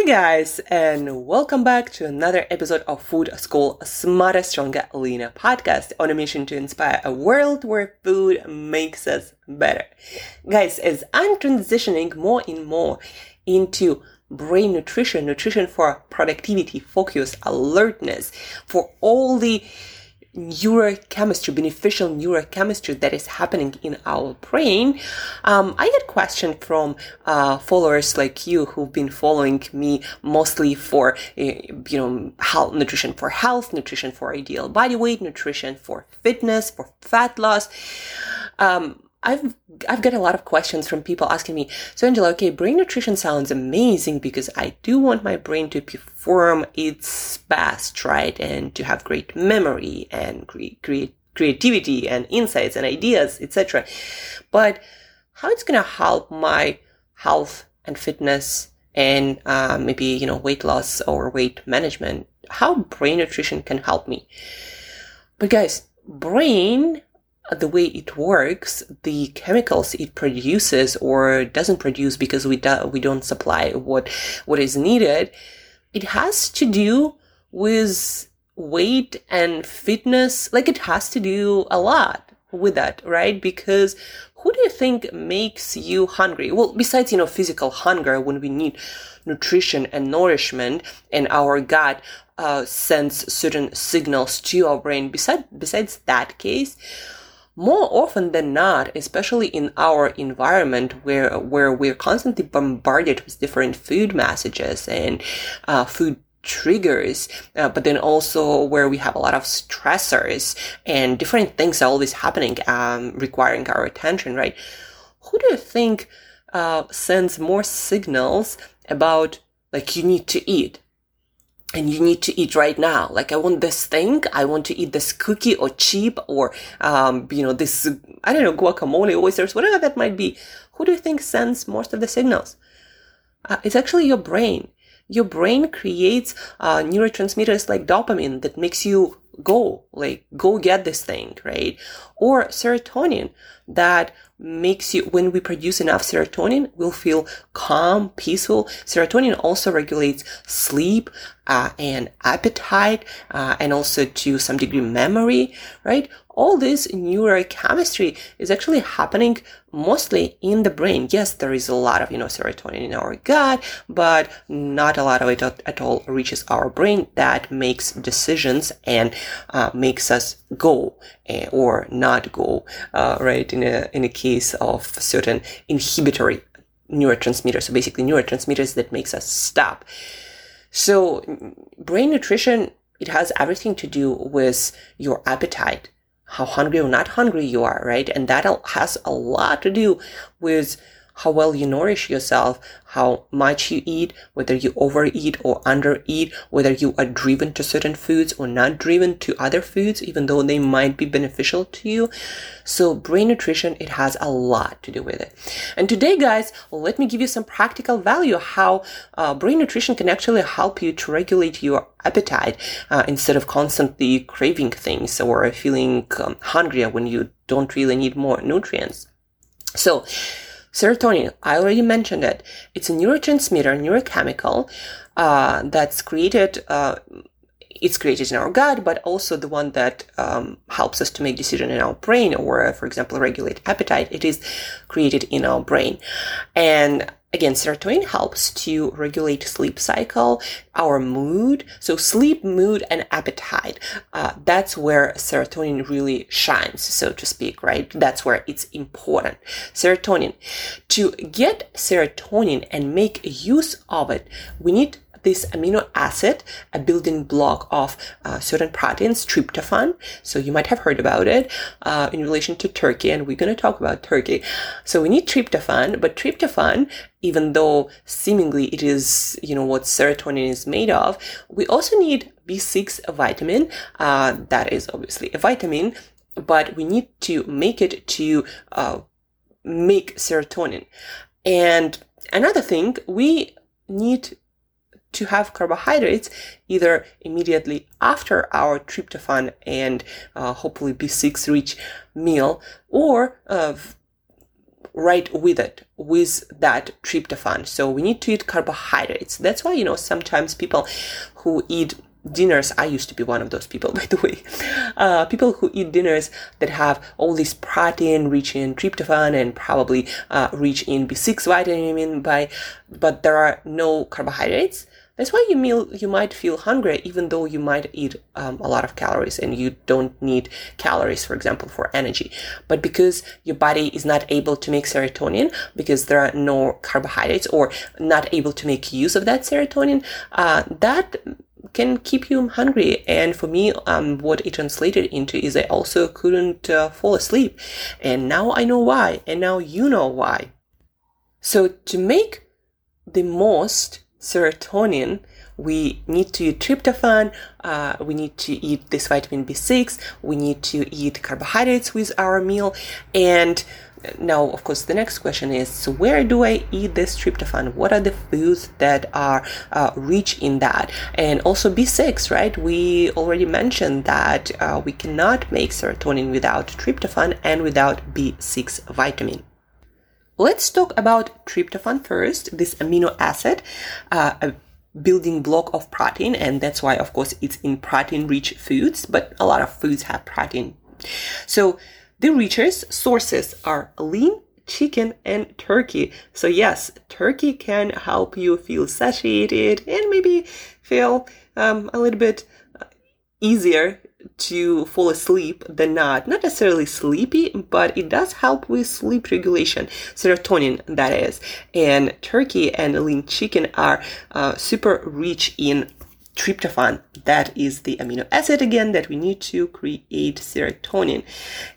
Hey guys, and welcome back to another episode of Food School Smarter, Stronger, Leaner podcast on a mission to inspire a world where food makes us better. Guys, as I'm transitioning more and more into brain nutrition, nutrition for productivity, focus, alertness, for all the neurochemistry, beneficial neurochemistry that is happening in our brain. Um, I get questions from uh, followers like you who've been following me mostly for, eh, you know, health, nutrition for health, nutrition for ideal body weight, nutrition for fitness, for fat loss. Um, I've I've got a lot of questions from people asking me, so Angela, okay, brain nutrition sounds amazing because I do want my brain to perform its best, right? And to have great memory and create creativity and insights and ideas, etc. But how it's gonna help my health and fitness and uh, maybe you know weight loss or weight management? How brain nutrition can help me? But guys, brain the way it works, the chemicals it produces or doesn't produce because we do, we don't supply what what is needed, it has to do with weight and fitness. Like it has to do a lot with that, right? Because who do you think makes you hungry? Well, besides, you know, physical hunger when we need nutrition and nourishment and our gut uh, sends certain signals to our brain. Besides, besides that case, more often than not, especially in our environment where where we're constantly bombarded with different food messages and uh, food triggers, uh, but then also where we have a lot of stressors and different things are always happening, um, requiring our attention, right? Who do you think uh, sends more signals about like you need to eat? And you need to eat right now. Like I want this thing. I want to eat this cookie or chip or, um, you know, this, I don't know, guacamole, oysters, whatever that might be. Who do you think sends most of the signals? Uh, it's actually your brain. Your brain creates uh, neurotransmitters like dopamine that makes you go, like go get this thing, right? Or serotonin that makes you, when we produce enough serotonin, we'll feel calm, peaceful. Serotonin also regulates sleep, uh, and appetite, uh, and also to some degree memory, right? All this neurochemistry is actually happening mostly in the brain. Yes, there is a lot of, you know, serotonin in our gut, but not a lot of it at all reaches our brain that makes decisions and uh, makes us go uh, or not go, uh, right? In a, in a case of certain inhibitory neurotransmitters. So basically neurotransmitters that makes us stop. So brain nutrition, it has everything to do with your appetite, how hungry or not hungry you are, right? And that has a lot to do with how well you nourish yourself, how much you eat, whether you overeat or undereat, whether you are driven to certain foods or not driven to other foods, even though they might be beneficial to you. So brain nutrition, it has a lot to do with it. And today, guys, let me give you some practical value how uh, brain nutrition can actually help you to regulate your appetite uh, instead of constantly craving things or feeling um, hungrier when you don't really need more nutrients. So, Serotonin, I already mentioned it. It's a neurotransmitter, neurochemical, uh, that's created, uh, it's created in our gut, but also the one that um, helps us to make decision in our brain or, for example, regulate appetite. It is created in our brain. And Again, serotonin helps to regulate sleep cycle, our mood. So sleep, mood, and appetite. Uh, that's where serotonin really shines, so to speak, right? That's where it's important. Serotonin. To get serotonin and make use of it, we need this amino acid, a building block of uh, certain proteins, tryptophan. So you might have heard about it uh, in relation to turkey, and we're going to talk about turkey. So we need tryptophan, but tryptophan, even though seemingly it is, you know, what serotonin is made of, we also need B6 vitamin. Uh, that is obviously a vitamin, but we need to make it to uh, make serotonin. And another thing, we need to have carbohydrates either immediately after our tryptophan and uh, hopefully B6 rich meal or uh, right with it with that tryptophan. So we need to eat carbohydrates. That's why you know sometimes people who eat dinners i used to be one of those people by the way uh, people who eat dinners that have all this protein rich in tryptophan and probably uh, rich in b6 vitamin by but there are no carbohydrates that's why you meal you might feel hungry even though you might eat um, a lot of calories and you don't need calories, for example, for energy. But because your body is not able to make serotonin because there are no carbohydrates or not able to make use of that serotonin, uh, that can keep you hungry. And for me, um, what it translated into is I also couldn't uh, fall asleep. And now I know why. And now you know why. So to make the most serotonin, we need to eat tryptophan, uh, we need to eat this vitamin B6, we need to eat carbohydrates with our meal. And now, of course, the next question is so where do I eat this tryptophan? What are the foods that are uh, rich in that? And also B6, right? We already mentioned that uh, we cannot make serotonin without tryptophan and without B6 vitamin. Let's talk about tryptophan first, this amino acid, uh, a building block of protein, and that's why, of course, it's in protein rich foods, but a lot of foods have protein. So the richest sources are lean, chicken, and turkey. So, yes, turkey can help you feel satiated and maybe feel um, a little bit easier to fall asleep than not. Not necessarily sleepy, but it does help with sleep regulation, serotonin, that is. And turkey and lean chicken are uh, super rich in tryptophan. That is the amino acid again that we need to create serotonin.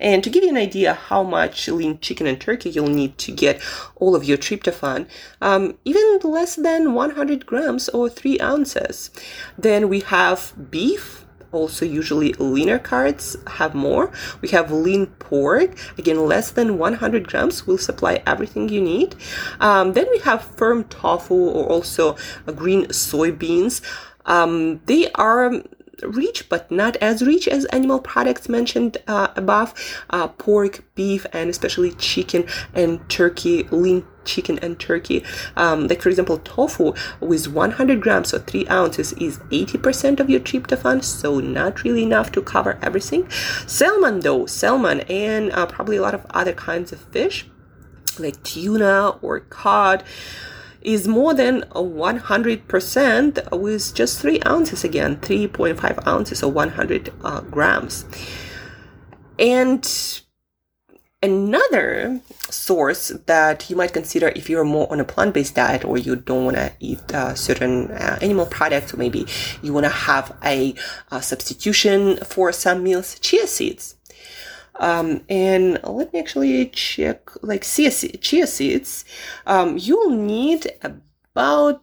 And to give you an idea how much lean chicken and turkey you'll need to get all of your tryptophan, um, even less than 100 grams or 3 ounces. Then we have beef also usually leaner cuts have more. We have lean pork, again less than 100 grams will supply everything you need. Um, then we have firm tofu or also green soybeans. Um, they are rich, but not as rich as animal products mentioned uh, above. Uh, pork, beef, and especially chicken and turkey, lean chicken and turkey. Um, like for example, tofu with 100 grams or 3 ounces is 80% of your tryptophan, so not really enough to cover everything. Salmon though, salmon and uh, probably a lot of other kinds of fish like tuna or cod is more than 100% with just 3 ounces again 3.5 ounces or 100 uh, grams. And another source that you might consider if you're more on a plant-based diet or you don't want to eat uh, certain uh, animal products or maybe you want to have a, a substitution for some meals chia seeds um, and let me actually check like chia, chia seeds. Um, you'll need about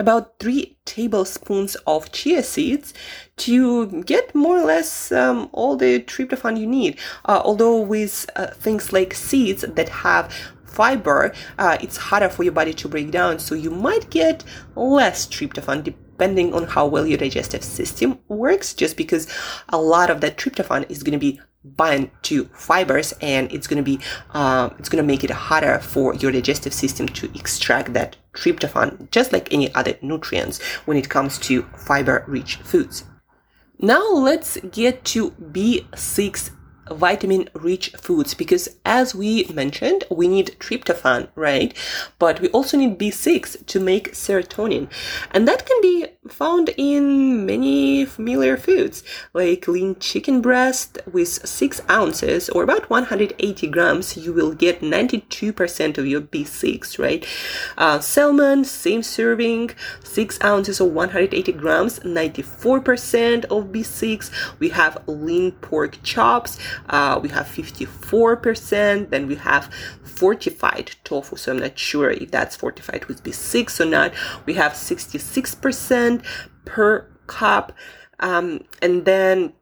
about three tablespoons of chia seeds to get more or less um, all the tryptophan you need. Uh, although with uh, things like seeds that have fiber, uh, it's harder for your body to break down, so you might get less tryptophan depending on how well your digestive system works, just because a lot of that tryptophan is going to be bind to fibers and it's going to be uh, it's going to make it harder for your digestive system to extract that tryptophan just like any other nutrients when it comes to fiber rich foods. Now let's get to b6 vitamin rich foods because as we mentioned we need tryptophan right? But we also need b6 to make serotonin. And that can be found in many familiar foods like lean chicken breast with 6 ounces or about 180 grams you will get 92% of your b6 right? Uh, salmon same serving 6 ounces or 180 grams 94% of b6 we have lean pork chops uh, we have 54%, then we have fortified tofu, so I'm not sure if that's fortified with B6 or not. We have 66% per cup, um, and then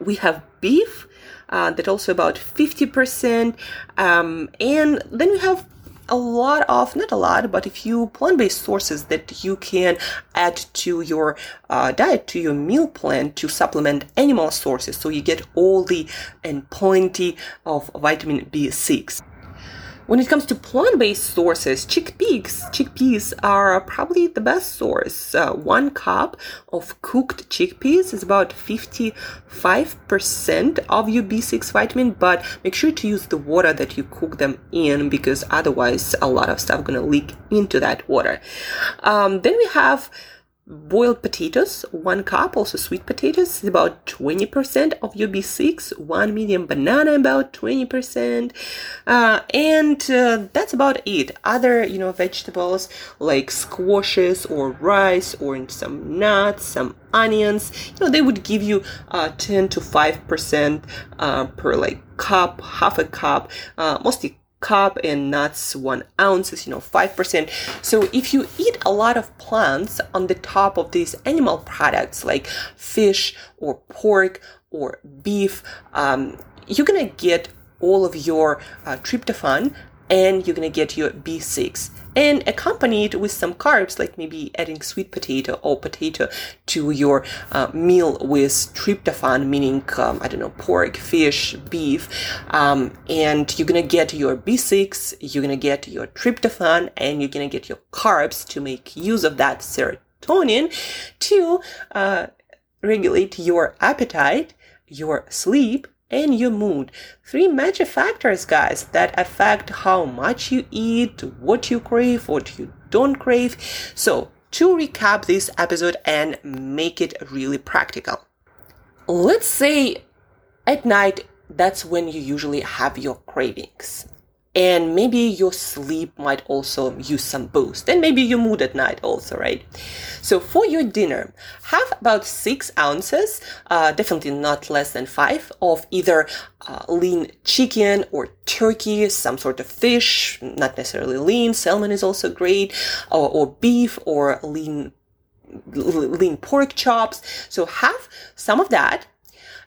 we have beef uh, that also about 50%, um, and then we have a lot of, not a lot, but a few plant-based sources that you can add to your uh, diet, to your meal plan to supplement animal sources. So you get all the and plenty of vitamin B6. When it comes to plant-based sources, chickpeas, chickpeas are probably the best source. Uh, one cup of cooked chickpeas is about 55% of your B6 vitamin, but make sure to use the water that you cook them in because otherwise a lot of stuff gonna leak into that water. Um, then we have boiled potatoes, one cup, also sweet potatoes, is about 20% of your B6, one medium banana, about 20%, uh, and uh, that's about it. Other, you know, vegetables like squashes or rice or some nuts, some onions, you know, they would give you uh, 10 to 5% uh, per like cup, half a cup, uh, mostly cup and nuts one ounce is you know 5% so if you eat a lot of plants on the top of these animal products like fish or pork or beef um, you're gonna get all of your uh, tryptophan and you're gonna get your b6 and accompanied with some carbs, like maybe adding sweet potato or potato to your uh, meal with tryptophan, meaning, um, I don't know, pork, fish, beef. Um, and you're to get your B6, you're to get your tryptophan, and you're to get your carbs to make use of that serotonin to uh, regulate your appetite, your sleep, and your mood. Three major factors, guys, that affect how much you eat, what you crave, what you don't crave. So, to recap this episode and make it really practical. Let's say at night, that's when you usually have your cravings and maybe your sleep might also use some boost. And maybe your mood at night also right? So for your dinner have about six ounces uh, definitely not less than five of either uh, lean chicken or turkey some sort of fish not necessarily lean. Salmon is also great or, or beef or lean lean pork chops. So have some of that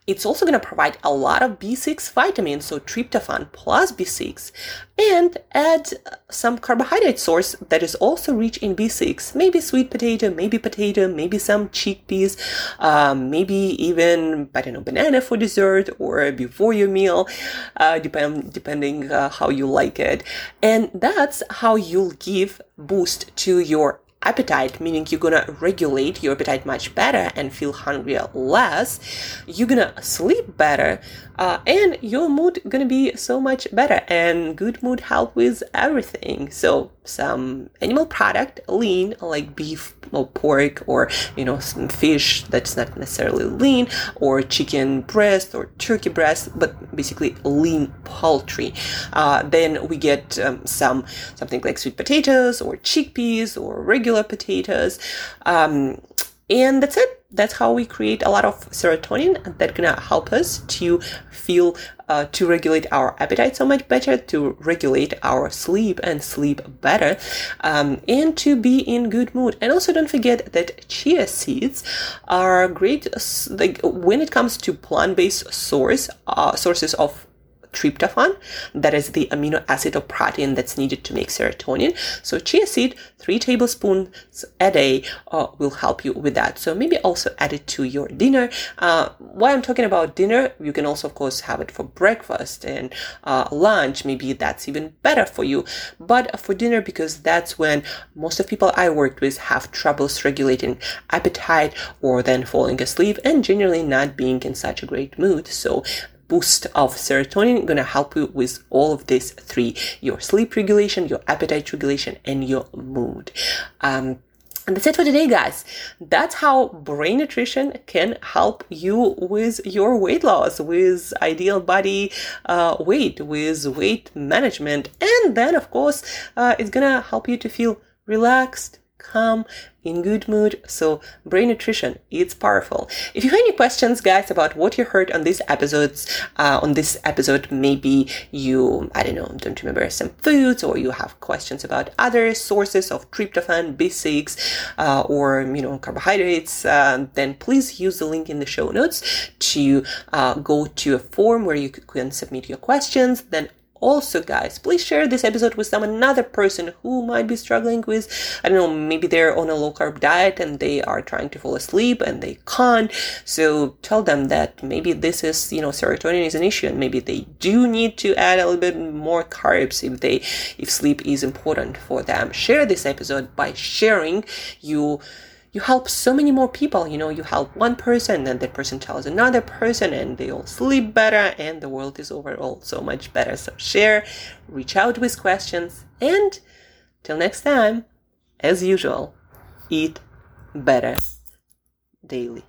it's also going to provide a lot of B6 vitamins, so tryptophan plus B6, and add some carbohydrate source that is also rich in B6. Maybe sweet potato, maybe potato, maybe some chickpeas, um, maybe even, I don't know, banana for dessert or before your meal, uh, depend, depending uh, how you like it. And that's how you'll give boost to your appetite, meaning you're gonna regulate your appetite much better and feel hungrier less. You're gonna sleep better, uh, and your mood gonna be so much better. And good mood help with everything. So some animal product, lean like beef or pork, or you know some fish that's not necessarily lean, or chicken breast or turkey breast, but basically lean poultry. Uh, then we get um, some something like sweet potatoes or chickpeas or regular potatoes. Um, and that's it. That's how we create a lot of serotonin that's gonna help us to feel, uh, to regulate our appetite so much better, to regulate our sleep and sleep better, um, and to be in good mood. And also don't forget that chia seeds are great, like when it comes to plant-based source, uh, sources of tryptophan, that is the amino acid or protein that's needed to make serotonin. So chia seed, three tablespoons a day, uh, will help you with that. So maybe also add it to your dinner. Uh, while I'm talking about dinner, you can also, of course, have it for breakfast and uh, lunch. Maybe that's even better for you. But for dinner, because that's when most of people I worked with have troubles regulating appetite or then falling asleep and generally not being in such a great mood. So boost of serotonin to help you with all of these three your sleep regulation your appetite regulation and your mood um, and that's it for today, guys. That's how brain nutrition can help you with your weight loss, with ideal body uh, weight, with weight management. And then, of course, uh, it's gonna help you to feel relaxed, calm, in good mood. So brain nutrition, it's powerful. If you have any questions, guys, about what you heard on these episodes, uh, on this episode, maybe you, I don't know, don't remember some foods, or you have questions about other sources of tryptophan, B6, uh, or you know carbohydrates, uh, then please use the link in the show notes to uh, go to a form where you can submit your questions. Then also guys please share this episode with some another person who might be struggling with i don't know maybe they're on a low carb diet and they are trying to fall asleep and they can't. So tell them that maybe this is you know serotonin is an issue and maybe they do need to add a little bit more carbs if they if sleep is important for them. Share this episode by sharing you you help so many more people. You know, you help one person, and that person tells another person, and they all sleep better, and the world is overall so much better. So share, reach out with questions, and till next time, as usual, eat better daily.